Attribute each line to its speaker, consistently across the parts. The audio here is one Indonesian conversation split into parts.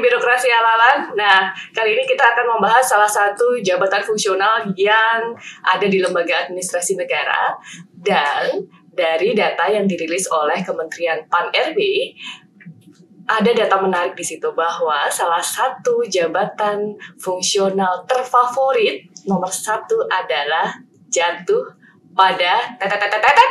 Speaker 1: birokrasi alalan.
Speaker 2: Nah, kali ini kita akan membahas salah satu jabatan fungsional yang ada di lembaga administrasi negara. Dan dari data yang dirilis oleh Kementerian PAN-RB, ada data menarik di situ bahwa salah satu jabatan fungsional terfavorit nomor satu adalah jatuh pada tetetetetet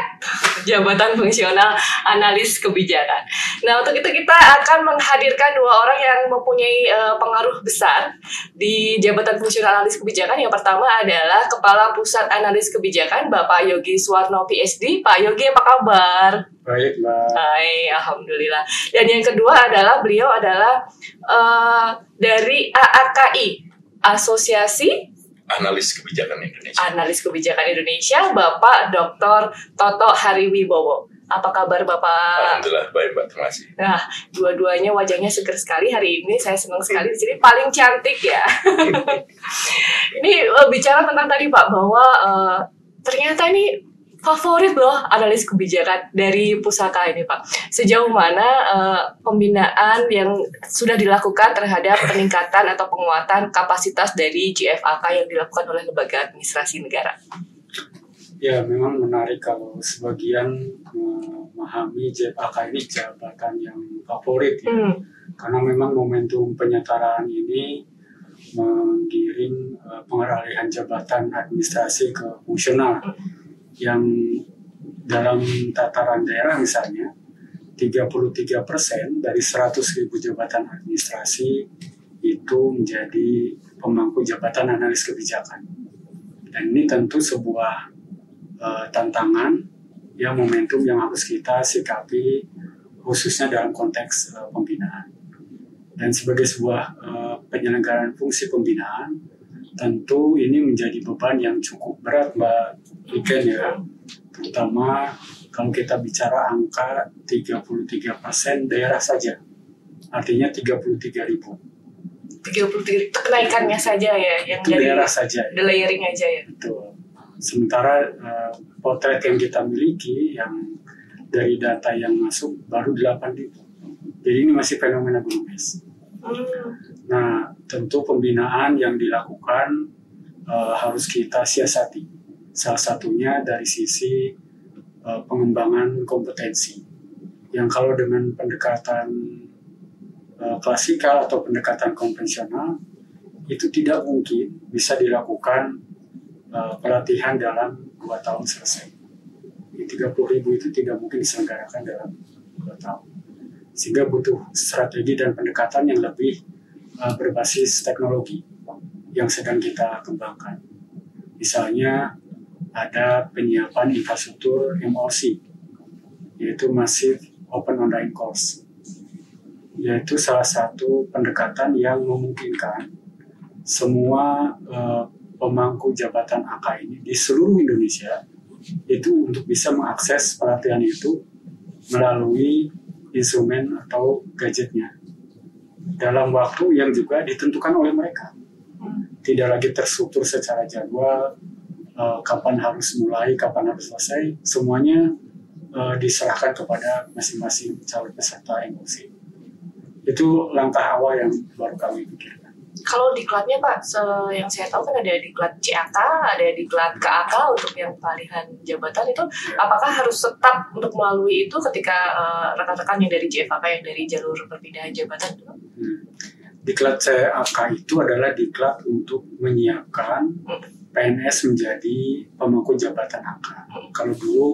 Speaker 2: jabatan fungsional analis kebijakan. Nah untuk itu kita akan menghadirkan dua orang yang mempunyai uh, pengaruh besar di jabatan fungsional analis kebijakan. Yang pertama adalah Kepala Pusat Analis Kebijakan Bapak Yogi Suwarno PSD. Pak Yogi apa kabar?
Speaker 3: Baik Mbak.
Speaker 2: Hai, alhamdulillah. Dan yang kedua adalah beliau adalah uh, dari AAKI Asosiasi
Speaker 4: analis kebijakan Indonesia.
Speaker 2: Analis kebijakan Indonesia, Bapak Dr. Toto Hariwibowo. Apa kabar Bapak?
Speaker 4: Alhamdulillah baik Mbak, terima kasih.
Speaker 2: Nah, dua-duanya wajahnya seger sekali hari ini. Saya senang sekali di sini paling cantik ya. ini uh, bicara tentang tadi Pak bahwa uh, ternyata ini favorit loh analis kebijakan dari pusaka ini Pak. Sejauh mana uh, pembinaan yang sudah dilakukan terhadap peningkatan atau penguatan kapasitas dari GFAK yang dilakukan oleh lembaga administrasi negara?
Speaker 3: Ya memang menarik kalau sebagian memahami GFAK ini jabatan yang favorit ya. Hmm. Karena memang momentum penyetaraan ini menggiring uh, pengalihan jabatan administrasi ke fungsional. Hmm yang dalam tataran daerah misalnya 33 persen dari 100 ribu jabatan administrasi itu menjadi pemangku jabatan analis kebijakan. Dan ini tentu sebuah uh, tantangan yang momentum yang harus kita sikapi khususnya dalam konteks uh, pembinaan. Dan sebagai sebuah uh, penyelenggaraan fungsi pembinaan, tentu ini menjadi beban yang cukup berat Mbak Iken ya. Terutama kalau kita bicara angka 33 persen daerah saja. Artinya 33 ribu.
Speaker 2: 33 kenaikannya saja ya yang
Speaker 3: itu daerah saja.
Speaker 2: The layering aja ya.
Speaker 3: Betul. Sementara uh, potret yang kita miliki yang dari data yang masuk baru 8 ribu. Jadi ini masih fenomena gunung es. Hmm. Nah, tentu pembinaan yang dilakukan uh, harus kita siasati. Salah satunya dari sisi uh, pengembangan kompetensi. Yang kalau dengan pendekatan uh, klasikal atau pendekatan konvensional itu tidak mungkin bisa dilakukan uh, pelatihan dalam dua tahun selesai. 30 ribu itu tidak mungkin diselenggarakan dalam dua tahun sehingga butuh strategi dan pendekatan yang lebih uh, berbasis teknologi yang sedang kita kembangkan. Misalnya ada penyiapan infrastruktur MOC, yaitu Massive Open Online Course, yaitu salah satu pendekatan yang memungkinkan semua uh, pemangku jabatan AK ini di seluruh Indonesia itu untuk bisa mengakses pelatihan itu melalui instrumen atau gadgetnya dalam waktu yang juga ditentukan oleh mereka. Tidak lagi terstruktur secara jadwal, uh, kapan harus mulai, kapan harus selesai, semuanya uh, diserahkan kepada masing-masing calon peserta emosi. Itu langkah awal yang baru kami pikirkan
Speaker 2: kalau diklatnya Pak, yang saya tahu kan ada diklat CAK, ada diklat KAK untuk yang pengalihan jabatan itu, apakah harus tetap untuk melalui itu ketika uh, rekan-rekan yang dari JFK yang dari jalur perpindahan jabatan itu?
Speaker 3: Diklat CAK itu adalah diklat untuk menyiapkan. PNS menjadi pemangku jabatan AK. Kalau dulu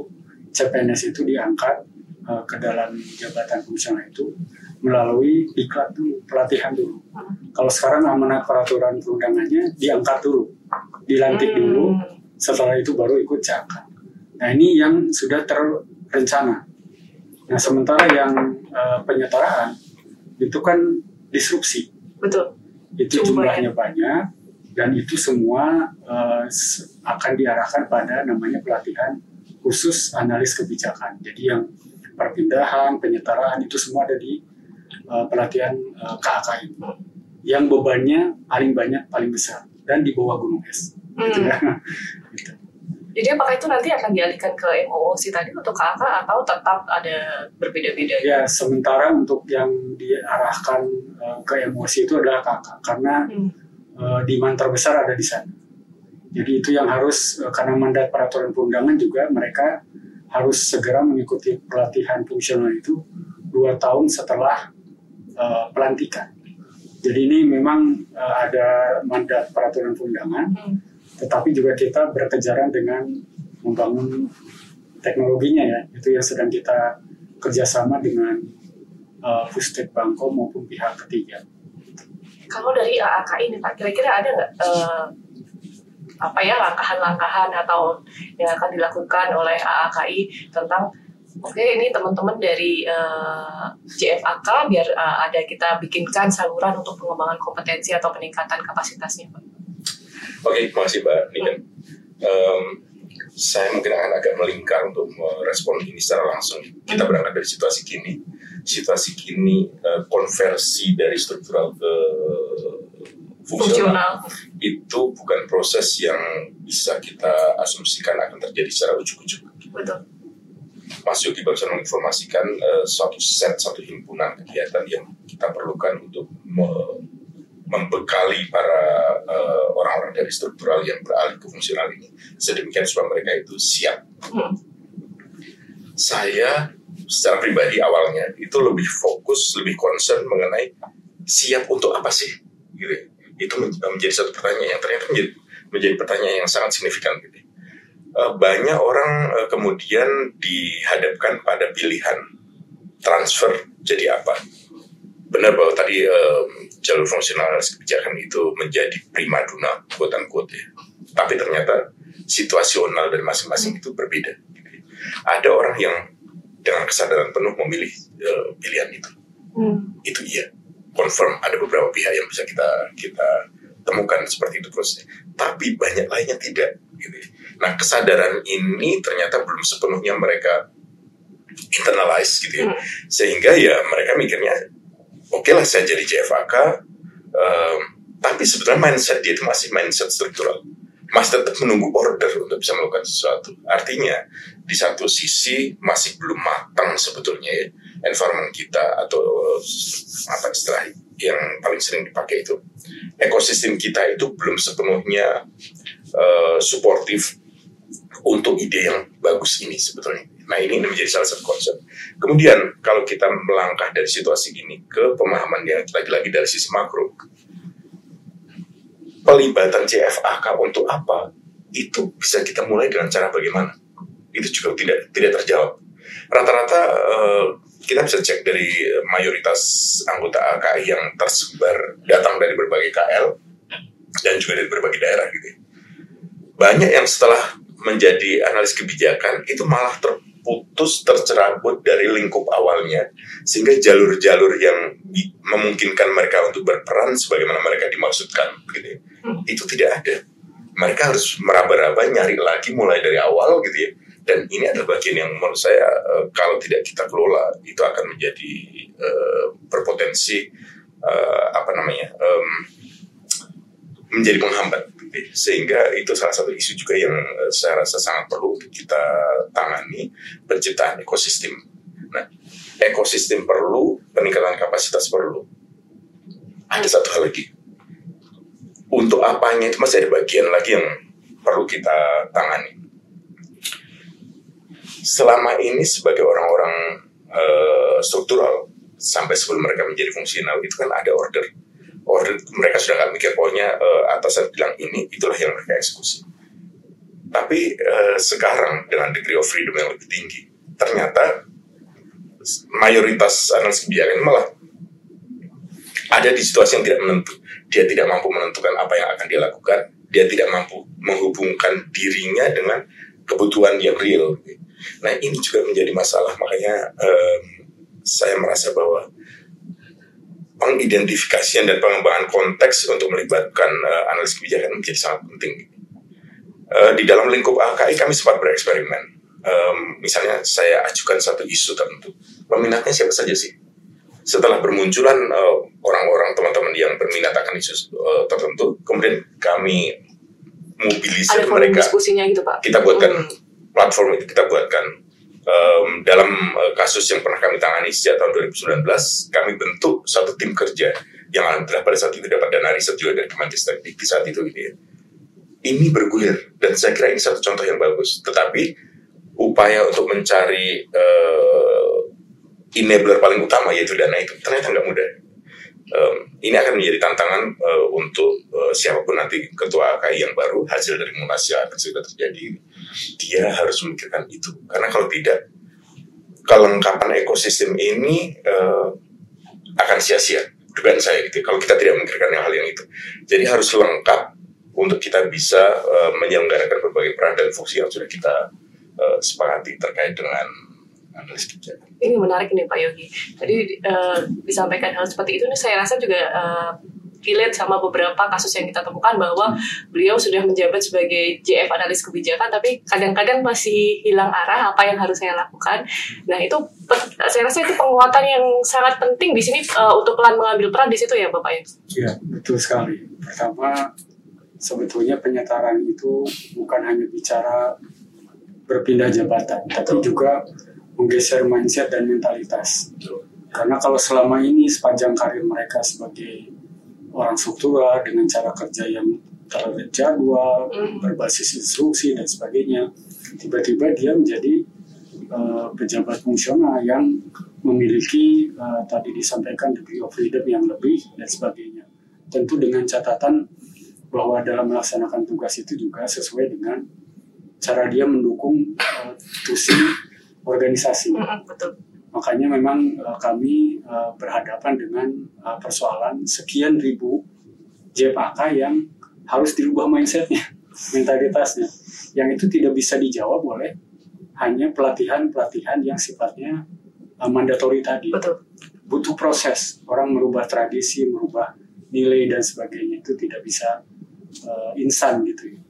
Speaker 3: CPNS itu diangkat uh, ke dalam jabatan fungsional itu melalui diklat dulu, pelatihan dulu. Kalau sekarang amanat peraturan perundangannya diangkat dulu, dilantik hmm. dulu, setelah itu baru ikut cakap. Nah ini yang sudah terencana. Nah sementara yang uh, penyetaraan itu kan disrupsi.
Speaker 2: Betul.
Speaker 3: Itu jumlahnya banyak dan itu semua uh, akan diarahkan pada namanya pelatihan khusus analis kebijakan. Jadi yang perpindahan, penyetaraan itu semua ada di uh, pelatihan uh, KAK itu yang bebannya paling banyak paling besar dan di bawah gunung es
Speaker 2: hmm. gitu ya. gitu. Jadi apakah itu nanti akan dialihkan ke MOOC tadi untuk KAK atau tetap ada berbeda-beda?
Speaker 3: Ya, sementara untuk yang diarahkan uh, ke emosi itu adalah kakak karena
Speaker 2: Hmm.
Speaker 3: uh, demand terbesar ada di sana. Jadi itu yang harus uh, karena mandat peraturan perundangan juga mereka harus segera mengikuti pelatihan fungsional itu dua tahun setelah uh, pelantikan. Jadi ini memang uh, ada mandat peraturan perundangan,
Speaker 2: Hmm.
Speaker 3: tetapi juga kita berkejaran dengan membangun teknologinya ya. Itu yang sedang kita kerjasama dengan uh, Pustek Bangko maupun pihak ketiga.
Speaker 2: Kalau dari AAK ini Pak, kira-kira ada nggak eh, apa ya langkahan-langkahan atau yang akan dilakukan oleh AAKI tentang oke ini teman-teman dari eh, JFAK biar eh, ada kita bikinkan saluran untuk pengembangan kompetensi atau peningkatan kapasitasnya Pak.
Speaker 4: Oke, makasih Mbak Niken. Em, saya mungkin akan agak melingkar untuk merespon ini secara langsung. Kita berangkat dari situasi kini. Situasi kini eh, konversi dari struktural ke fungsional,
Speaker 2: Fungsional.
Speaker 4: itu bukan proses yang bisa kita asumsikan akan terjadi secara ujuk-ujuk.
Speaker 2: Betul.
Speaker 4: Mas Yogi barusan menginformasikan eh, suatu set, satu himpunan kegiatan yang kita perlukan untuk me- membekali para eh, orang-orang dari struktural yang beralih ke fungsional ini sedemikian supaya mereka itu siap.
Speaker 2: Hmm.
Speaker 4: Saya secara pribadi awalnya itu lebih fokus, lebih concern mengenai siap untuk apa sih, gitu. Itu men- menjadi satu pertanyaan yang ternyata menjadi, menjadi pertanyaan yang sangat signifikan, gitu. Eh, banyak orang eh, kemudian dihadapkan pada pilihan transfer jadi apa. Benar bahwa tadi eh, jalur fungsional kebijakan itu menjadi primadona quote unquote ya. Tapi ternyata situasional dari masing-masing itu berbeda. Ada orang yang dengan kesadaran penuh memilih eh, pilihan itu.
Speaker 2: Hmm.
Speaker 4: Itu iya, confirm. Ada beberapa pihak yang bisa kita kita temukan seperti itu prosesnya. Tapi banyak lainnya tidak. Gitu. Nah kesadaran ini ternyata belum sepenuhnya mereka internalize gitu ya.
Speaker 2: Hmm.
Speaker 4: Sehingga ya mereka mikirnya, oke lah saya jadi JFAK, em, tapi sebetulnya mindset dia itu masih mindset struktural. Masih tetap menunggu order untuk bisa melakukan sesuatu. Artinya di satu sisi masih belum matang sebetulnya ya environment kita atau eh, apa istilah yang paling sering dipakai itu ekosistem kita itu belum sepenuhnya eh, suportif untuk ide yang bagus ini sebetulnya. Nah ini, menjadi salah satu concern. Kemudian kalau kita melangkah dari situasi ini ke pemahaman yang lagi-lagi dari sisi makro, pelibatan CFAK untuk apa? Itu bisa kita mulai dengan cara bagaimana? Itu juga tidak tidak terjawab. Rata-rata eh, kita bisa cek dari mayoritas anggota AKI yang tersebar datang dari berbagai KL dan juga dari berbagai daerah gitu. ya. Banyak yang setelah menjadi analis kebijakan itu malah terputus tercerabut dari lingkup awalnya sehingga jalur-jalur yang memungkinkan mereka untuk berperan sebagaimana mereka dimaksudkan gitu ya, itu tidak ada. Mereka harus meraba-raba nyari lagi mulai dari awal gitu ya. Dan ini adalah bagian yang menurut saya eh, kalau tidak kita kelola itu akan menjadi eh, berpotensi eh, apa namanya em, menjadi penghambat. Sehingga itu salah satu isu juga yang eh, saya rasa sangat perlu kita tangani penciptaan ekosistem. Nah ekosistem perlu peningkatan kapasitas perlu. Ada satu hal lagi. Untuk apanya itu masih ada bagian lagi yang perlu kita tangani. Selama ini sebagai orang-orang eh, struktural sampai sebelum mereka menjadi fungsional itu kan ada order order mereka sudah nggak mikir pokoknya eh, atasan bilang ini itulah yang mereka eksekusi. Tapi eh, sekarang dengan degree of freedom yang lebih tinggi ternyata mayoritas analis kebijakan malah ada di situasi yang tidak menentu dia tidak mampu menentukan apa yang akan dia lakukan dia tidak mampu menghubungkan dirinya dengan kebutuhan yang real. Nah ini juga menjadi masalah. Makanya em, saya merasa bahwa pengidentifikasian dan pengembangan konteks untuk melibatkan eh, analis kebijakan menjadi sangat penting. Eh, di dalam lingkup AKI kami sempat bereksperimen. Em, misalnya saya ajukan satu isu tertentu. Peminatnya siapa saja sih? Setelah bermunculan eh, orang-orang teman-teman yang berminat akan isu eh, tertentu, kemudian kami mobilisir
Speaker 2: Ada
Speaker 4: mereka.
Speaker 2: diskusinya gitu Pak.
Speaker 4: kita buatkan
Speaker 2: Hmm.
Speaker 4: platform itu kita buatkan Em, dalam eh, kasus yang pernah kami tangani sejak tahun 2019 kami bentuk satu tim kerja yang alhamdulillah pada saat itu dapat dana riset juga dari Kemenristek di saat itu gitu ya. ini bergulir dan saya kira ini satu contoh yang bagus tetapi upaya untuk mencari eh, enabler paling utama yaitu dana itu ternyata nggak mudah Em, ini akan menjadi tantangan eh, untuk eh, siapa pun nanti ketua AKI yang baru hasil dari munas yang akan segera terjadi dia harus memikirkan itu karena kalau tidak kelengkapan ekosistem ini eh, akan sia-sia dugaan saya gitu kalau kita tidak memikirkan hal yang itu jadi harus lengkap untuk kita bisa eh, menyelenggarakan berbagai peran dan fungsi yang sudah kita eh, sepakati terkait dengan.
Speaker 2: Ini menarik nih Pak Yogi. Tadi eh, disampaikan hal seperti itu nih saya rasa juga relate sama beberapa kasus yang kita temukan bahwa beliau sudah menjabat sebagai JF analis kebijakan tapi kadang-kadang masih hilang arah apa yang harus saya lakukan. Nah, itu saya rasa itu penguatan yang sangat penting di sini eh, untuk pelan mengambil peran di situ ya Bapak Yogi.
Speaker 3: Ya, betul sekali. Pertama, sebetulnya penyetaraan itu bukan hanya bicara berpindah jabatan, tapi juga menggeser mindset dan mentalitas. Karena kalau selama ini sepanjang karir mereka sebagai orang struktural dengan cara kerja yang terjadwal,
Speaker 2: Mhm.
Speaker 3: berbasis instruksi dan sebagainya, tiba-tiba dia menjadi eh, pejabat fungsional yang memiliki eh, tadi disampaikan degree of freedom yang lebih dan sebagainya. Tentu dengan catatan bahwa dalam melaksanakan tugas itu juga sesuai dengan cara dia mendukung eh, tusi organisasi.
Speaker 2: Mm-mm, betul.
Speaker 3: Makanya memang eh, kami eh, berhadapan dengan eh, persoalan sekian ribu JPAK yang harus dirubah mindsetnya, mentalitasnya. Yang itu tidak bisa dijawab oleh hanya pelatihan-pelatihan yang sifatnya eh, mandatori tadi.
Speaker 2: Betul.
Speaker 3: Butuh proses. Orang merubah tradisi, merubah nilai dan sebagainya itu tidak bisa eh, instan gitu ya.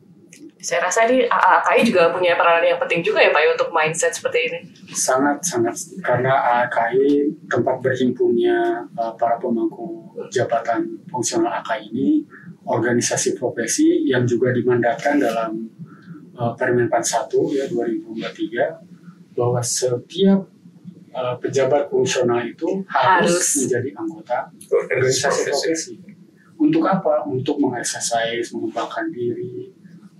Speaker 2: Saya rasa ini AAKI juga punya peranan yang penting juga ya Pak ya untuk mindset seperti ini.
Speaker 3: sangat sangat karena AKI tempat berhimpunnya uh, para pemangku jabatan fungsional AKI ini organisasi profesi yang juga dimandatkan dalam uh, Permenpan 1 ya 2023 bahwa setiap uh, pejabat fungsional itu harus,
Speaker 2: Harus.
Speaker 3: menjadi anggota
Speaker 4: Organisasi
Speaker 3: organisasi
Speaker 4: profesi.
Speaker 3: profesi. Untuk apa? Untuk mengeksersis, mengembangkan diri,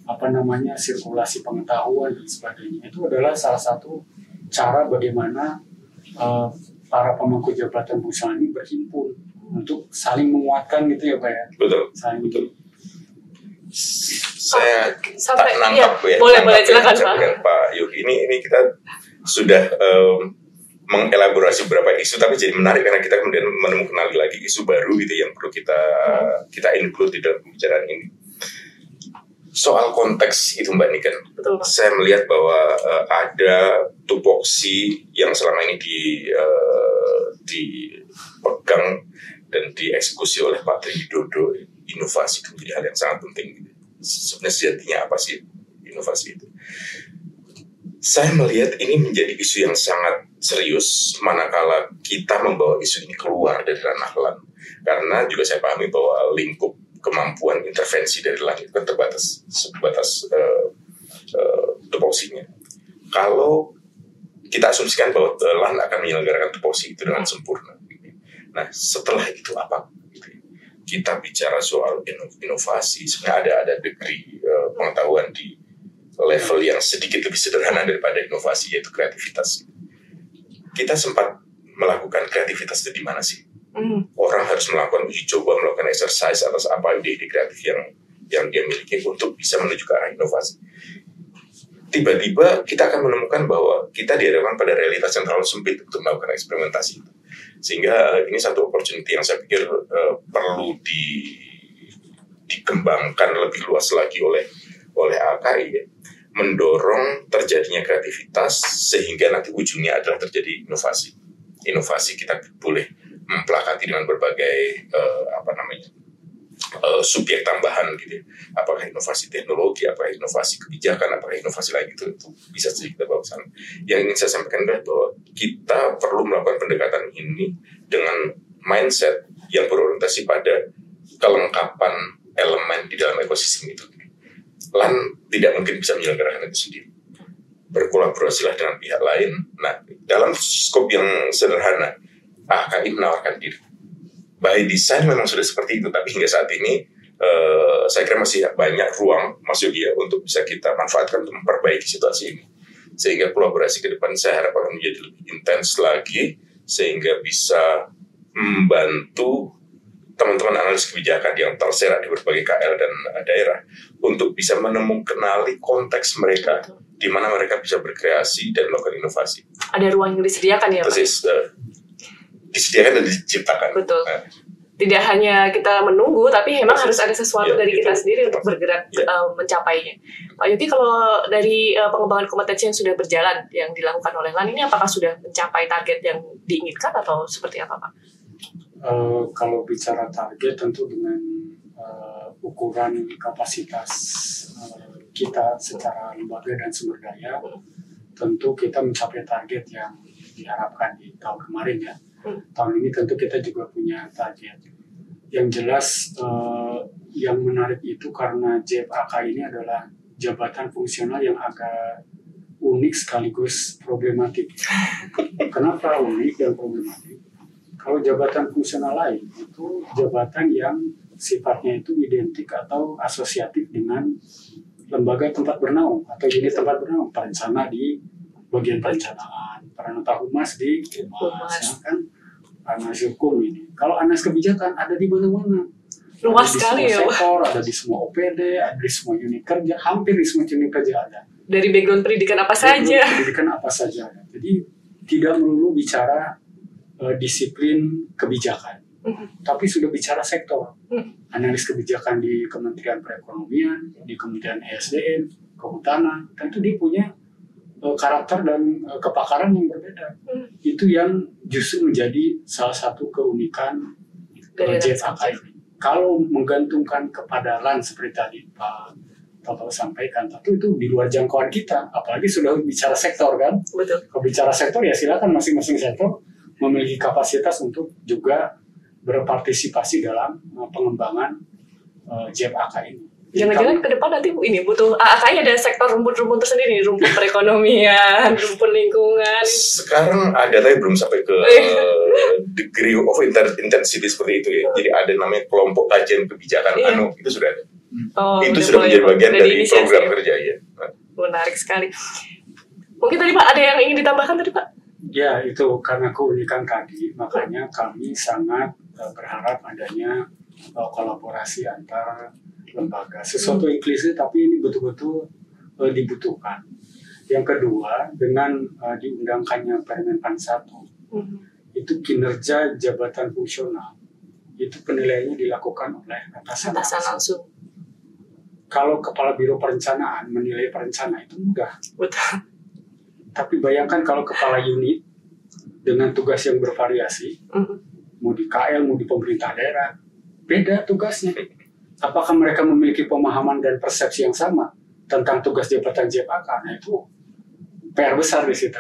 Speaker 3: apa namanya sirkulasi pengetahuan dan sebagainya. Itu adalah salah satu cara bagaimana uh, para pemangku jabatan fungsional ini berhimpun untuk saling menguatkan gitu ya pak ya,
Speaker 4: Betul.
Speaker 3: saling
Speaker 4: Betul. Saya
Speaker 2: Sampai-
Speaker 4: tak nangkap
Speaker 2: iya,
Speaker 4: ya.
Speaker 2: boleh,
Speaker 4: nangkap
Speaker 2: boleh,
Speaker 4: ya,
Speaker 2: silakan,
Speaker 4: ucapan Pak Yogi. Ini ini kita sudah em, mengelaborasi beberapa isu, tapi jadi menarik karena kita kemudian menemukan lagi isu baru gitu yang perlu kita kita include di dalam pembicaraan ini. Soal konteks itu Mbak Niken,
Speaker 2: Betul Pak.
Speaker 4: saya melihat bahwa eh, ada tupoksi yang selama ini di eh, dipegang dan dieksekusi oleh Pak Tri Widodo inovasi itu menjadi hal yang sangat penting. Sebenarnya sejatinya apa sih inovasi itu? Saya melihat ini menjadi isu yang sangat serius manakala kita membawa isu ini keluar dari ranah LAN karena juga saya pahami bahwa lingkup kemampuan intervensi dari LAN itu kan terbatas sebatas uh, uh, tupoksinya. Kalau kita asumsikan bahwa eh, LAN akan menyelenggarakan tupoksi itu dengan sempurna. Nah setelah itu apa? Kita bicara soal ino- inovasi sebenarnya ada ada degree eh, pengetahuan di level yang sedikit lebih sederhana daripada inovasi yaitu kreativitas. Kita sempat melakukan kreativitas itu di mana sih?
Speaker 2: Hmm.
Speaker 4: Orang harus melakukan uji coba melakukan exercise atas apa ide-ide kreatif yang yang dia miliki untuk bisa menuju ke arah inovasi. Tiba-tiba kita akan menemukan bahwa kita dihadapkan pada realitas yang terlalu sempit untuk melakukan eksperimentasi itu. Sehingga eh, ini satu opportunity yang saya pikir eh, perlu di dikembangkan lebih luas lagi oleh oleh AKI ya. mendorong terjadinya kreativitas sehingga nanti ujungnya adalah terjadi inovasi. Inovasi kita boleh memplakati dengan berbagai eh, apa namanya eh, subjek tambahan gitu ya. apakah inovasi teknologi apakah inovasi kebijakan apakah inovasi lain itu, itu bisa saja kita bawa sana yang ingin saya sampaikan adalah bahwa kita perlu melakukan pendekatan ini dengan mindset yang berorientasi pada kelengkapan elemen di dalam ekosistem itu LAN tidak mungkin bisa menyelenggarakan itu sendiri. Berkolaborasilah dengan pihak lain. Nah, dalam skop yang sederhana, AKI menawarkan diri. By design memang sudah seperti itu, tapi hingga saat ini eh, saya kira masih banyak ruang Mas Yogi ya untuk bisa kita manfaatkan untuk memperbaiki situasi ini. Sehingga kolaborasi ke depan saya harap akan menjadi lebih intens lagi, sehingga bisa membantu teman-teman analis kebijakan yang terserak di berbagai KL dan eh, daerah untuk bisa menemukan kenali konteks mereka di mana mereka bisa berkreasi dan melakukan inovasi.
Speaker 2: Ada ruang yang disediakan ya, Pak?
Speaker 4: Persis eh, disediakan dan diciptakan.
Speaker 2: Betul.
Speaker 4: Nah,
Speaker 2: Tidak hanya kita menunggu, tapi memang harus ada sesuatu
Speaker 4: Ya,
Speaker 2: dari kita
Speaker 4: itu.
Speaker 2: sendiri untuk bergerak
Speaker 4: Ya.
Speaker 2: eh, mencapainya. Pak Yuti, kalau dari eh, pengembangan kompetensi yang sudah berjalan, yang dilakukan oleh LAN ini, apakah sudah mencapai target yang diinginkan atau seperti apa, Pak?
Speaker 3: Eh, kalau bicara target tentu dengan eh, ukuran kapasitas eh, kita secara lembaga dan sumber daya tentu kita mencapai target yang diharapkan di tahun kemarin ya
Speaker 2: Hmm.
Speaker 3: Tahun ini tentu kita juga punya target. Yang jelas eh, yang menarik itu karena JFAK ini adalah jabatan fungsional yang agak unik sekaligus problematik. Kenapa unik dan problematik? Kalau jabatan fungsional lain itu jabatan yang sifatnya itu identik atau asosiatif dengan lembaga tempat bernaung atau unit tempat bernaung perencana di bagian perencanaan, peranata humas di humas,
Speaker 2: Humas.
Speaker 3: ya kan anas hukum ini. Kalau anas kebijakan ada di mana-mana.
Speaker 2: Luas
Speaker 3: Ada di
Speaker 2: sekali
Speaker 3: semua
Speaker 2: ya, Pak.
Speaker 3: sektor, ada di semua OPD, ada di semua unit kerja, hampir di semua unit kerja ada.
Speaker 2: Dari background pendidikan apa saja?
Speaker 3: Pendidikan apa saja. Jadi tidak melulu bicara eh, disiplin kebijakan,
Speaker 2: Mhm.
Speaker 3: tapi sudah bicara sektor.
Speaker 2: Mhm.
Speaker 3: Analis kebijakan di Kementerian Perekonomian, di Kementerian ESDM, Kehutanan, tentu dia punya eh, karakter dan eh, kepakaran yang berbeda.
Speaker 2: Hmm.
Speaker 3: Itu yang justru menjadi salah satu keunikan
Speaker 2: Dari
Speaker 3: eh, JFK ini. Kalau menggantungkan kepada LAN seperti tadi Pak Toto sampaikan, tentu itu di luar jangkauan kita. Apalagi sudah bicara sektor kan.
Speaker 2: Betul.
Speaker 3: Kalau bicara sektor ya silakan masing-masing sektor memiliki kapasitas untuk juga berpartisipasi dalam uh, pengembangan uh, JFAK ini.
Speaker 2: Jangan-jangan ke depan nanti ini butuh AAKI ada sektor rumput-rumput tersendiri, rumput perekonomian, rumput lingkungan.
Speaker 4: sekarang ada tapi belum sampai ke
Speaker 2: Iya.
Speaker 4: degree of intensity seperti itu ya. Jadi ada namanya kelompok kajian kebijakan
Speaker 2: Iya.
Speaker 4: anu itu sudah ada.
Speaker 2: Oh,
Speaker 4: itu
Speaker 2: udah
Speaker 4: sudah menjadi bagian dari
Speaker 2: diinisiasi.
Speaker 4: program kerja ya.
Speaker 2: Menarik sekali. Mungkin tadi Pak ada yang ingin ditambahkan tadi Pak?
Speaker 3: Ya itu karena keunikan tadi, makanya kami sangat uh, berharap adanya uh, kolaborasi antar lembaga. Sesuatu inklusif tapi ini betul-betul uh, dibutuhkan. Yang kedua, dengan uh, diundangkannya Permenpan 1,
Speaker 2: Mhm.
Speaker 3: itu kinerja jabatan fungsional itu penilaiannya dilakukan oleh atasan.
Speaker 2: Atasan langsung.
Speaker 3: Kalau kepala biro perencanaan menilai perencana itu mudah.
Speaker 2: Betul.
Speaker 3: Tapi bayangkan kalau kepala unit dengan tugas yang bervariasi,
Speaker 2: Mhm.
Speaker 3: mau di KL, mau di pemerintah daerah, beda tugasnya. Apakah mereka memiliki pemahaman dan persepsi yang sama tentang tugas jabatan JPK? Nah itu PR besar di situ.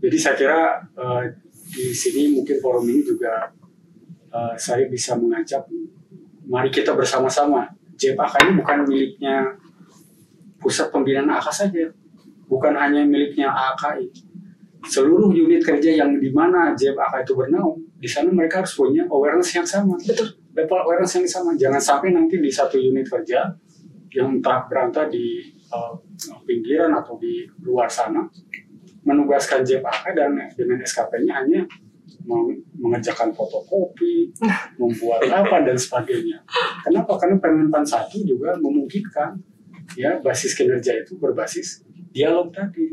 Speaker 3: Jadi saya kira eh, di sini mungkin forum ini juga eh, saya bisa mengajak, mari kita bersama-sama. JPK ini bukan miliknya pusat pembinaan AK saja, bukan hanya miliknya AKI seluruh unit kerja yang di mana JFAK itu bernaung, di sana mereka harus punya awareness yang sama.
Speaker 2: Betul.
Speaker 3: Level awareness yang sama. Jangan sampai nanti di satu unit kerja yang entah berantah di uh, pinggiran atau di luar sana menugaskan JFAK dan dengan SKP-nya hanya meng- mengerjakan fotokopi, membuat apa dan sebagainya. Kenapa? Karena Permenpan 1 juga memungkinkan ya basis kinerja itu berbasis dialog tadi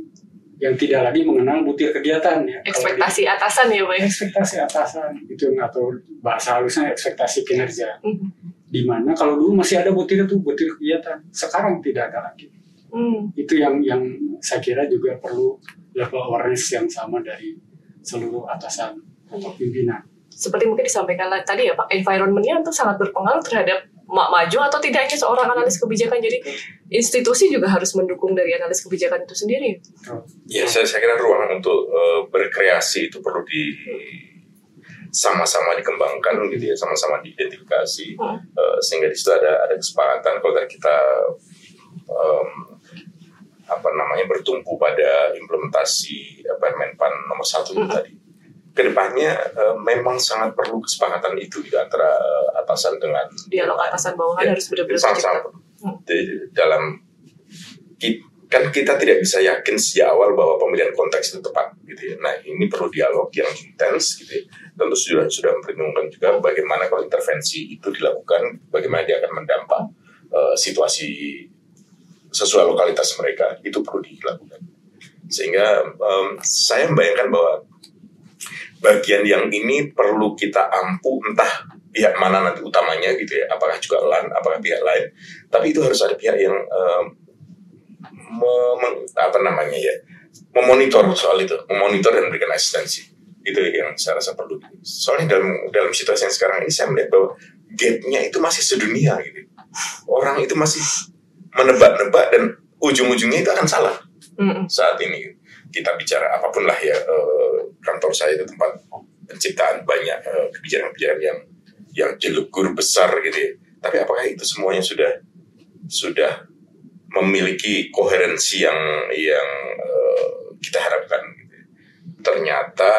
Speaker 3: yang tidak lagi mengenal butir kegiatan ya.
Speaker 2: Ekspektasi atasan ya Pak?
Speaker 3: ekspektasi atasan itu atau bahasa halusnya ekspektasi kinerja.
Speaker 2: Mhm.
Speaker 3: Di mana kalau dulu masih ada butir itu butir kegiatan, sekarang tidak ada lagi.
Speaker 2: Hmm.
Speaker 3: Itu yang yang saya kira juga perlu level awareness yang sama dari seluruh atasan atau pimpinan.
Speaker 2: Seperti mungkin disampaikan tadi ya Pak, environment-nya itu sangat berpengaruh terhadap maju atau tidaknya seorang analis kebijakan. Jadi institusi juga harus mendukung dari analis kebijakan itu sendiri.
Speaker 4: Ya, saya, saya kira ruang untuk eh, berkreasi itu perlu di sama-sama dikembangkan gitu ya, sama-sama diidentifikasi
Speaker 2: Hmm.
Speaker 4: eh, sehingga di situ ada ada kesepakatan kalau kita em, apa namanya bertumpu pada implementasi eh, Permenpan nomor satu itu tadi. Ke depannya eh, memang sangat perlu kesepakatan itu di antara eh, atasan dengan
Speaker 2: Dialog atasan bawahan
Speaker 4: Ya,
Speaker 2: harus benar-benar. Hmm.
Speaker 4: Di- dalam kan kita tidak bisa yakin sejak awal bahwa pemilihan konteks itu tepat gitu ya. Nah ini perlu dialog yang intens gitu ya. Tentu sudah sudah memperhitungkan juga bagaimana kalau intervensi itu dilakukan, bagaimana dia akan mendampak eh, situasi sesuai lokalitas mereka itu perlu dilakukan. Sehingga em, saya membayangkan bahwa bagian yang ini perlu kita ampu entah pihak mana nanti utamanya gitu ya apakah juga LAN apakah pihak lain. Tapi itu harus ada pihak yang me- meng- apa namanya ya memonitor soal itu memonitor dan memberikan asistensi. Itu yang saya rasa perlu. Soalnya dalam dalam situasi yang sekarang ini saya melihat bahwa gapnya itu masih sedunia gitu. Orang itu masih menebak-nebak dan ujung-ujungnya itu akan salah saat ini. Kita bicara apa pun lah ya eh, kantor saya itu tempat penciptaan banyak eh, kebijakan-kebijakan yang yang jelugur besar gitu ya. Tapi apakah itu semuanya sudah sudah memiliki koherensi yang yang eh, kita harapkan? Gitu. ya. Ternyata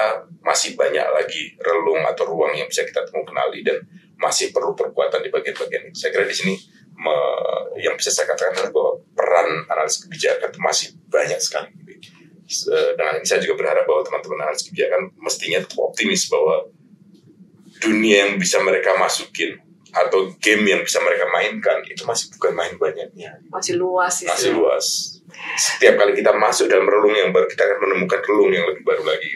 Speaker 4: masih banyak lagi relung atau ruang yang bisa kita temu kenali dan masih perlu perkuatan di bagian-bagian itu. Saya kira di sini me- yang bisa saya katakan adalah bahwa peran analis kebijakan itu masih banyak sekali. Gitu. Se- Dengan ini saya juga berharap bahwa teman-teman analis kebijakan mestinya tetap optimis bahwa dunia yang bisa mereka masukin atau game yang bisa mereka mainkan itu masih bukan main banyaknya
Speaker 2: Masih luas sih.
Speaker 4: masih luas setiap kali kita masuk dalam relung yang baru kita akan menemukan relung yang lebih baru lagi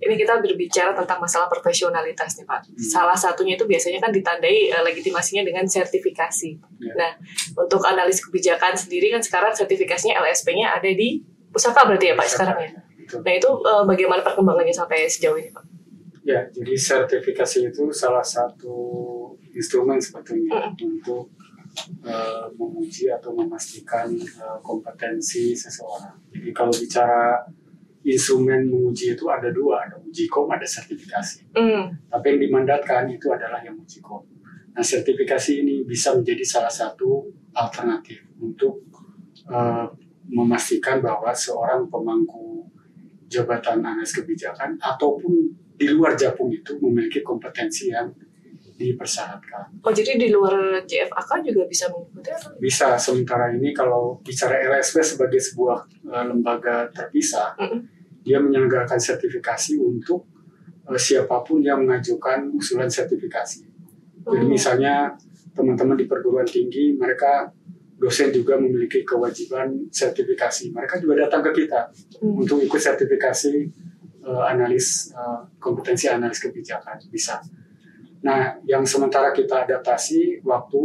Speaker 2: Ini kita berbicara tentang masalah profesionalitas nih Pak. Salah satunya itu biasanya kan ditandai eh, legitimasinya dengan sertifikasi.
Speaker 3: Ya.
Speaker 2: Nah, untuk analis kebijakan sendiri kan sekarang sertifikasinya LSP-nya ada di pusaka berarti ya Pak sekarang ya. Nah itu eh, bagaimana perkembangannya sampai sejauh ini Pak?
Speaker 3: Ya, jadi sertifikasi itu salah satu instrumen sebetulnya untuk eh, menguji atau memastikan eh, kompetensi seseorang. Jadi kalau bicara instrumen menguji itu ada dua, ada uji kom, ada sertifikasi.
Speaker 2: Hmm.
Speaker 3: Tapi yang dimandatkan itu adalah yang uji kom. Nah, sertifikasi ini bisa menjadi salah satu alternatif untuk eh, memastikan bahwa seorang pemangku jabatan analis kebijakan ataupun di luar Japung itu memiliki kompetensi yang dipersyaratkan.
Speaker 2: Oh jadi di luar JFAK juga bisa mengikuti?
Speaker 3: Bisa sementara ini kalau bicara LSP sebagai sebuah eh, lembaga terpisah,
Speaker 2: Mm-mm.
Speaker 3: dia menyelenggarakan sertifikasi untuk eh, siapa pun yang mengajukan usulan sertifikasi. Jadi
Speaker 2: Hmm.
Speaker 3: misalnya teman-teman di perguruan tinggi, mereka dosen juga memiliki kewajiban sertifikasi. Mereka juga datang ke kita
Speaker 2: Hmm.
Speaker 3: untuk ikut sertifikasi eh, analis eh, kompetensi analis kebijakan bisa. Nah, yang sementara kita adaptasi waktu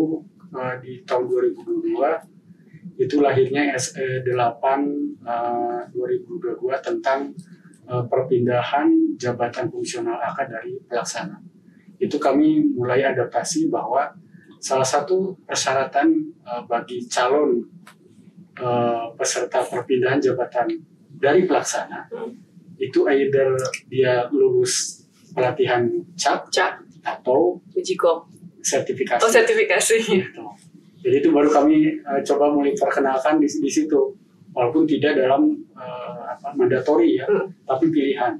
Speaker 3: eh, di tahun 2022 itu lahirnya SE 8 eh, 2022 tentang eh, perpindahan jabatan fungsional AK dari pelaksana. Itu kami mulai adaptasi bahwa salah satu persyaratan eh, bagi calon eh, peserta perpindahan jabatan dari pelaksana itu either dia lulus pelatihan CAP
Speaker 2: Cak,
Speaker 3: atau
Speaker 2: uji kom.
Speaker 3: sertifikasi.
Speaker 2: Oh sertifikasi.
Speaker 3: Gitu. Jadi itu baru kami eh, coba mulai perkenalkan di, di situ, walaupun tidak dalam eh, apa mandatori ya,
Speaker 2: Hmm.
Speaker 3: tapi pilihan.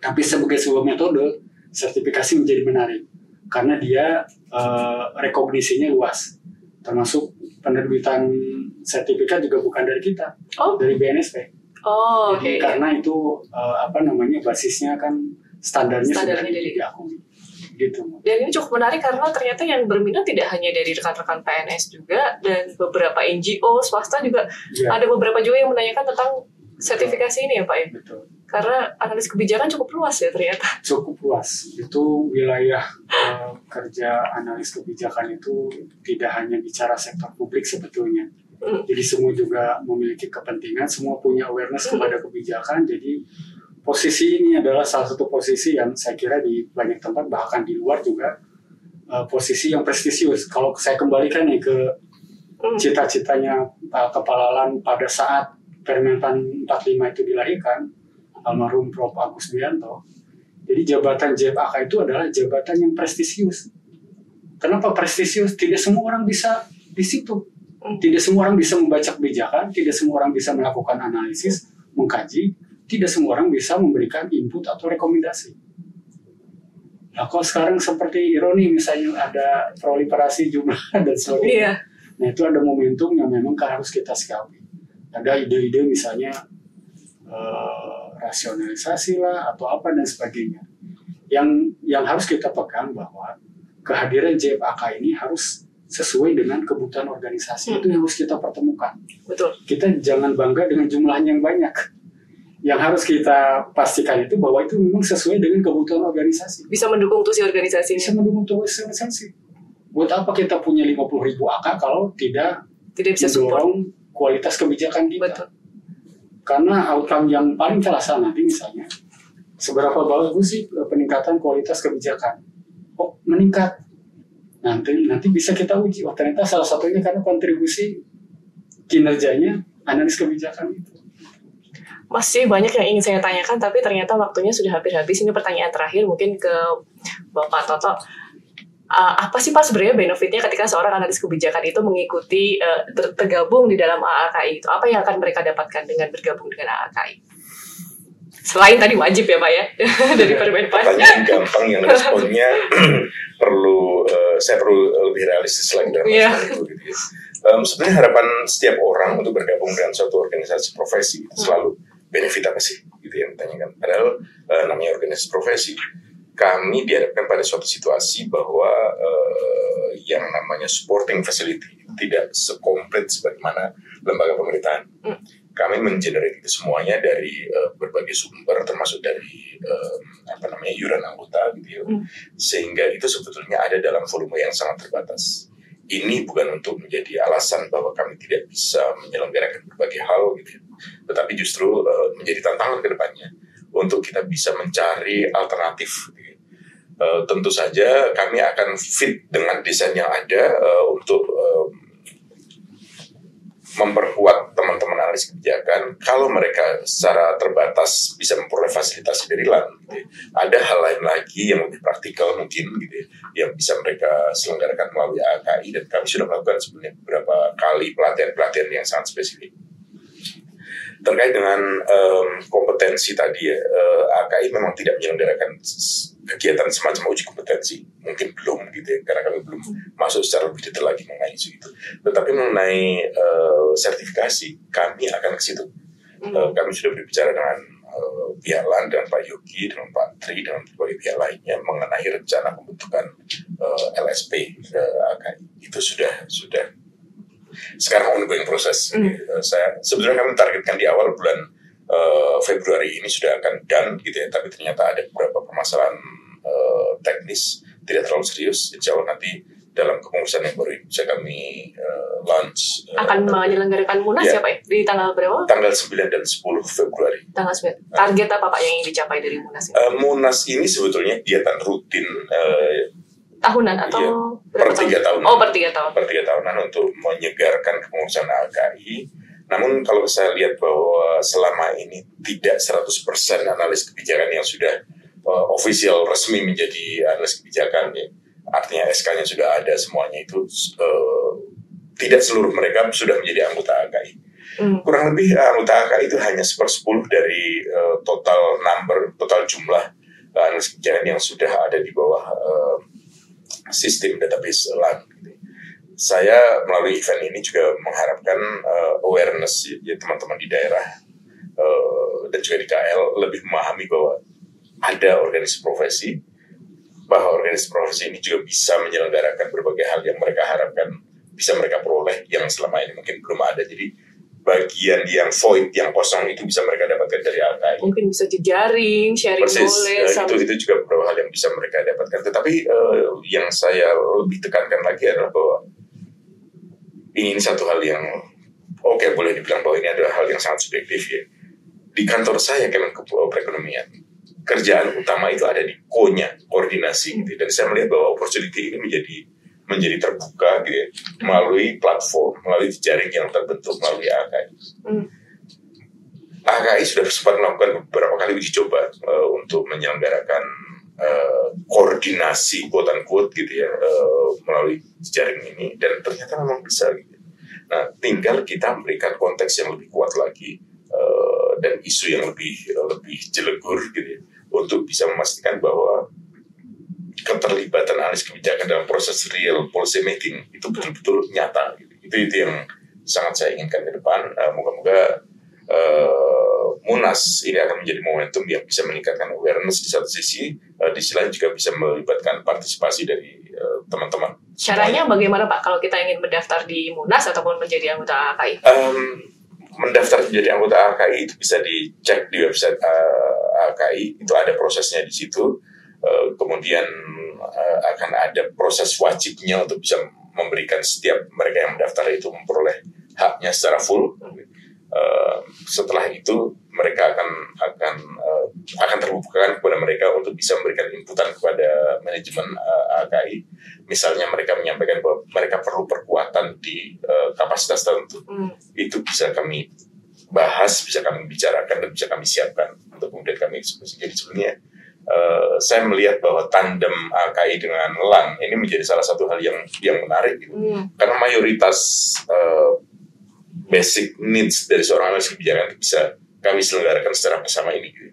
Speaker 3: Tapi sebagai sebuah metode, sertifikasi menjadi menarik karena dia eh, rekognisinya luas, termasuk penerbitan sertifikat juga bukan dari kita,
Speaker 2: Oh,
Speaker 3: dari BNSP.
Speaker 2: oh
Speaker 3: karena itu eh, apa namanya basisnya kan standarnya,
Speaker 2: Standarnya
Speaker 3: sudah
Speaker 2: dari-
Speaker 3: diakui, gitu.
Speaker 2: Dan ini cukup menarik karena ternyata yang berminat tidak hanya dari rekan-rekan PNS juga dan beberapa NGO swasta juga.
Speaker 3: Ya,
Speaker 2: ada beberapa juga yang menanyakan tentang sertifikasi ini ya Pak ya.
Speaker 3: betul.
Speaker 2: Karena analis kebijakan cukup luas ya ternyata.
Speaker 3: cukup luas. Itu wilayah eh, kerja analis kebijakan itu tidak hanya bicara sektor publik sebetulnya.
Speaker 2: Hmm.
Speaker 3: Jadi semua juga memiliki kepentingan, semua punya awareness
Speaker 2: Hmm.
Speaker 3: kepada kebijakan. Jadi posisi ini adalah salah satu posisi yang saya kira di banyak tempat bahkan di luar juga eh, posisi yang prestisius. Kalau saya kembalikan nih ke
Speaker 2: Hmm.
Speaker 3: cita-citanya Pak Kepala LAN pada saat Permentan 45 itu dilahirkan, almarhum Prof. Agus Bianto, jadi jabatan JFAK itu adalah jabatan yang prestisius. Kenapa prestisius? Tidak semua orang bisa di situ. Tidak semua orang bisa membaca kebijakan, tidak semua orang bisa melakukan analisis, mengkaji, tidak semua orang bisa memberikan input atau rekomendasi. Nah, kalau sekarang seperti ironi misalnya ada proliferasi jumlah dan sebagainya.
Speaker 2: Iya.
Speaker 3: Nah, itu ada momentum yang memang harus kita sikapi. Ada ide-ide misalnya eh, rasionalisasi lah atau apa dan sebagainya. Yang yang harus kita pegang bahwa kehadiran JFAK ini harus sesuai dengan kebutuhan organisasi itu yang harus kita pertemukan.
Speaker 2: Betul.
Speaker 3: Kita jangan bangga dengan jumlah yang banyak. Yang harus kita pastikan itu bahwa itu memang sesuai dengan kebutuhan organisasi.
Speaker 2: Bisa mendukung tuh si organisasi
Speaker 3: Bisa mendukung tuh organisasi. Buat apa kita punya 50 ribu AK kalau tidak
Speaker 2: Tidak bisa support.
Speaker 3: Kualitas kebijakan kita?
Speaker 2: Betul.
Speaker 3: Karena outcome yang paling terasa nanti misalnya, seberapa bagus sih peningkatan kualitas kebijakan? Oh, meningkat. Nanti nanti bisa kita uji. Oh, ternyata salah satunya karena kontribusi kinerjanya analis kebijakan itu.
Speaker 2: Masih banyak yang ingin saya tanyakan, tapi ternyata waktunya sudah hampir habis. Ini pertanyaan terakhir mungkin ke Bapak Toto. Uh, apa sih Pak sebenarnya benefitnya ketika seorang analis kebijakan itu mengikuti uh, ter- tergabung di dalam AAKI itu? Apa yang akan mereka dapatkan dengan bergabung dengan AAKI? Selain tadi wajib ya Pak ya dari Permenpan.
Speaker 4: Pertanyaan gampang yang responnya perlu eh, saya perlu lebih realistis lagi dalam
Speaker 2: Iya.
Speaker 4: masalah itu. Gitu. Em, sebenarnya harapan setiap orang untuk bergabung dengan suatu organisasi profesi itu selalu benefit apa sih gitu yang ditanyakan. Padahal eh, namanya organisasi profesi kami dihadapkan pada suatu situasi bahwa eh, yang namanya supporting facility tidak sekomplit sebagaimana lembaga pemerintahan.
Speaker 2: Hmm.
Speaker 4: Kami mengenerate itu semuanya dari eh, berbagai sumber, termasuk dari eh, apa namanya yuran anggota gitu ya.
Speaker 2: Hmm.
Speaker 4: Sehingga itu sebetulnya ada dalam volume yang sangat terbatas. Ini bukan untuk menjadi alasan bahwa kami tidak bisa menyelenggarakan berbagai hal gitu, ya. tetapi justru eh, menjadi tantangan ke depannya untuk kita bisa mencari alternatif. Eh, tentu saja kami akan fit dengan desain yang ada eh, untuk eh, memperkuat teman-teman analis kebijakan. Kalau mereka secara terbatas bisa memperoleh fasilitasi dari LAN gitu ada hal lain lagi yang lebih praktikal mungkin gitu ya, yang bisa mereka selenggarakan melalui AKI dan kami sudah melakukan sebenarnya beberapa kali pelatihan-pelatihan yang sangat spesifik terkait dengan em, kompetensi tadi ya eh, AKI memang tidak menyelenggarakan kegiatan semacam uji kompetensi. Mungkin belum gitu ya karena kami belum masuk secara lebih detail lagi mengenai isu itu. Tetapi mengenai eh, sertifikasi kami akan ke situ. Eh, kami sudah berbicara dengan eh, pihak LAN dengan Pak Yogi dengan Pak Tri dengan berbagai pihak lainnya mengenai rencana pembentukan eh, LSP eh, AKI itu sudah sudah sekarang ongoing proses. Eh, saya sebetulnya kami targetkan di awal bulan eh, Februari ini sudah akan done gitu ya, tapi ternyata ada beberapa permasalahan eh, teknis tidak terlalu serius. Insya Allah nanti dalam kepengurusan yang baru ini bisa kami eh, launch eh,
Speaker 2: Akan menyelenggarakan Munas
Speaker 4: Iya.
Speaker 2: ya Pak ya? Di tanggal berapa?
Speaker 4: tanggal 9 dan 10 Februari.
Speaker 2: Tanggal 9. Target apa Pak yang ingin dicapai dari Munas ini?
Speaker 4: Eh, Munas ini sebetulnya kegiatan rutin eh,
Speaker 2: Tahunan atau
Speaker 4: iya. Per tiga tahun.
Speaker 2: Oh, per tiga tahun.
Speaker 4: per tiga tahunan untuk menyegarkan kepengurusan AKI. Namun kalau saya lihat bahwa selama ini tidak 100% analis kebijakan yang sudah uh, official resmi menjadi analis kebijakan, ya, artinya SK-nya sudah ada semuanya itu uh, tidak seluruh mereka sudah menjadi anggota AKI.
Speaker 2: Hmm.
Speaker 4: Kurang lebih uh, anggota AKI itu hanya sepersepuluh dari uh, total number, total jumlah uh, analis kebijakan yang sudah ada di bawah uh, sistem database LAN. gitu. Saya melalui event ini juga mengharapkan uh, awareness ya, ya, teman-teman di daerah uh, dan juga di KL lebih memahami bahwa ada organisasi profesi, bahwa organisasi profesi ini juga bisa menyelenggarakan berbagai hal yang mereka harapkan bisa mereka peroleh yang selama ini mungkin belum ada. Jadi bagian yang void, yang kosong itu bisa mereka dapatkan dari AKI
Speaker 2: Mungkin bisa jejaring, sharing
Speaker 4: persis.
Speaker 2: boleh.
Speaker 4: eh,
Speaker 2: sama-
Speaker 4: itu itu juga beberapa hal yang bisa mereka dapatkan. Tetapi eh, yang saya lebih tekankan lagi adalah bahwa ini satu hal yang oke boleh dibilang bahwa ini adalah hal yang sangat subjektif ya. Di kantor saya Kemenko Perekonomian kerjaan utama itu ada di konya koordinasi gitu. Dan saya melihat bahwa opportunity ini menjadi menjadi terbuka gitu ya, melalui platform melalui jaring yang terbentuk melalui AKI
Speaker 2: Hmm.
Speaker 4: AKI sudah sempat melakukan beberapa kali uji coba eh, untuk menyelenggarakan eh, koordinasi quote unquote gitu ya eh, melalui jaring ini dan ternyata memang bisa gitu. Nah, tinggal kita memberikan konteks yang lebih kuat lagi uh, dan isu yang lebih lebih jelegur gitu ya, untuk bisa memastikan bahwa keterlibatan analis kebijakan dalam proses real policy making itu betul-betul nyata. Gitu. Itu itu yang sangat saya inginkan ke depan. Uh, moga-moga uh, Munas ini akan menjadi momentum yang bisa meningkatkan awareness di satu sisi, uh, di sisi lain juga bisa melibatkan partisipasi dari teman-teman. Uh,
Speaker 2: Caranya bagaimana Pak kalau kita ingin mendaftar di Munas ataupun menjadi anggota AKI?
Speaker 4: Um, mendaftar menjadi anggota AKI itu bisa dicek di website uh, AKI, itu ada prosesnya di situ. Uh, kemudian uh, akan ada proses wajibnya untuk bisa memberikan setiap mereka yang mendaftar itu memperoleh haknya secara full. Uh, setelah itu mereka akan akan uh, akan terbukakan kepada mereka untuk bisa memberikan inputan kepada manajemen uh, AKI. Misalnya mereka menyampaikan bahwa mereka perlu perkuatan di uh, kapasitas tertentu, hmm. itu bisa kami bahas, bisa kami bicarakan dan bisa kami siapkan untuk kemudian kami eksekusi. Jadi sebenarnya uh, saya melihat bahwa tandem AKI dengan LAN ini menjadi salah satu hal yang yang menarik gitu. Hmm. Karena mayoritas uh, basic needs dari seorang analis kebijakan bisa kami selenggarakan secara bersama ini. Gitu.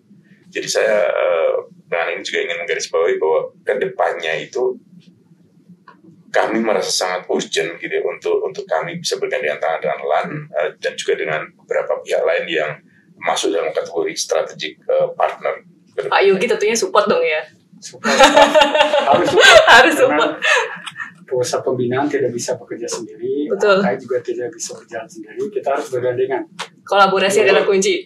Speaker 4: Jadi saya uh, dengan ini juga ingin menggarisbawahi bahwa ke depannya itu kami merasa sangat urgent gitu ya, untuk untuk kami bisa bergandengan tangan dengan LAN uh, dan juga dengan beberapa pihak lain yang masuk dalam kategori strategic uh, partner.
Speaker 2: Pak Yogi tentunya support dong ya.
Speaker 3: Support. Harus support.
Speaker 2: Harus support
Speaker 3: pusat pembinaan tidak bisa bekerja sendiri,
Speaker 2: Betul.
Speaker 3: AKI juga tidak bisa berjalan sendiri. Kita harus bergandengan.
Speaker 2: Kolaborasi adalah kunci.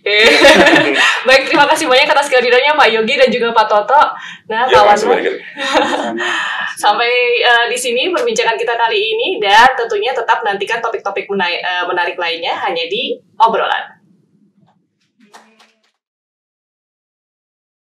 Speaker 2: Baik, terima kasih banyak atas kehadirannya Pak Yogi dan juga Pak Toto. Nah, ya, kawan Sampai uh, di sini perbincangan kita kali ini dan tentunya tetap nantikan topik-topik menarik, uh, menarik lainnya hanya di obrolan.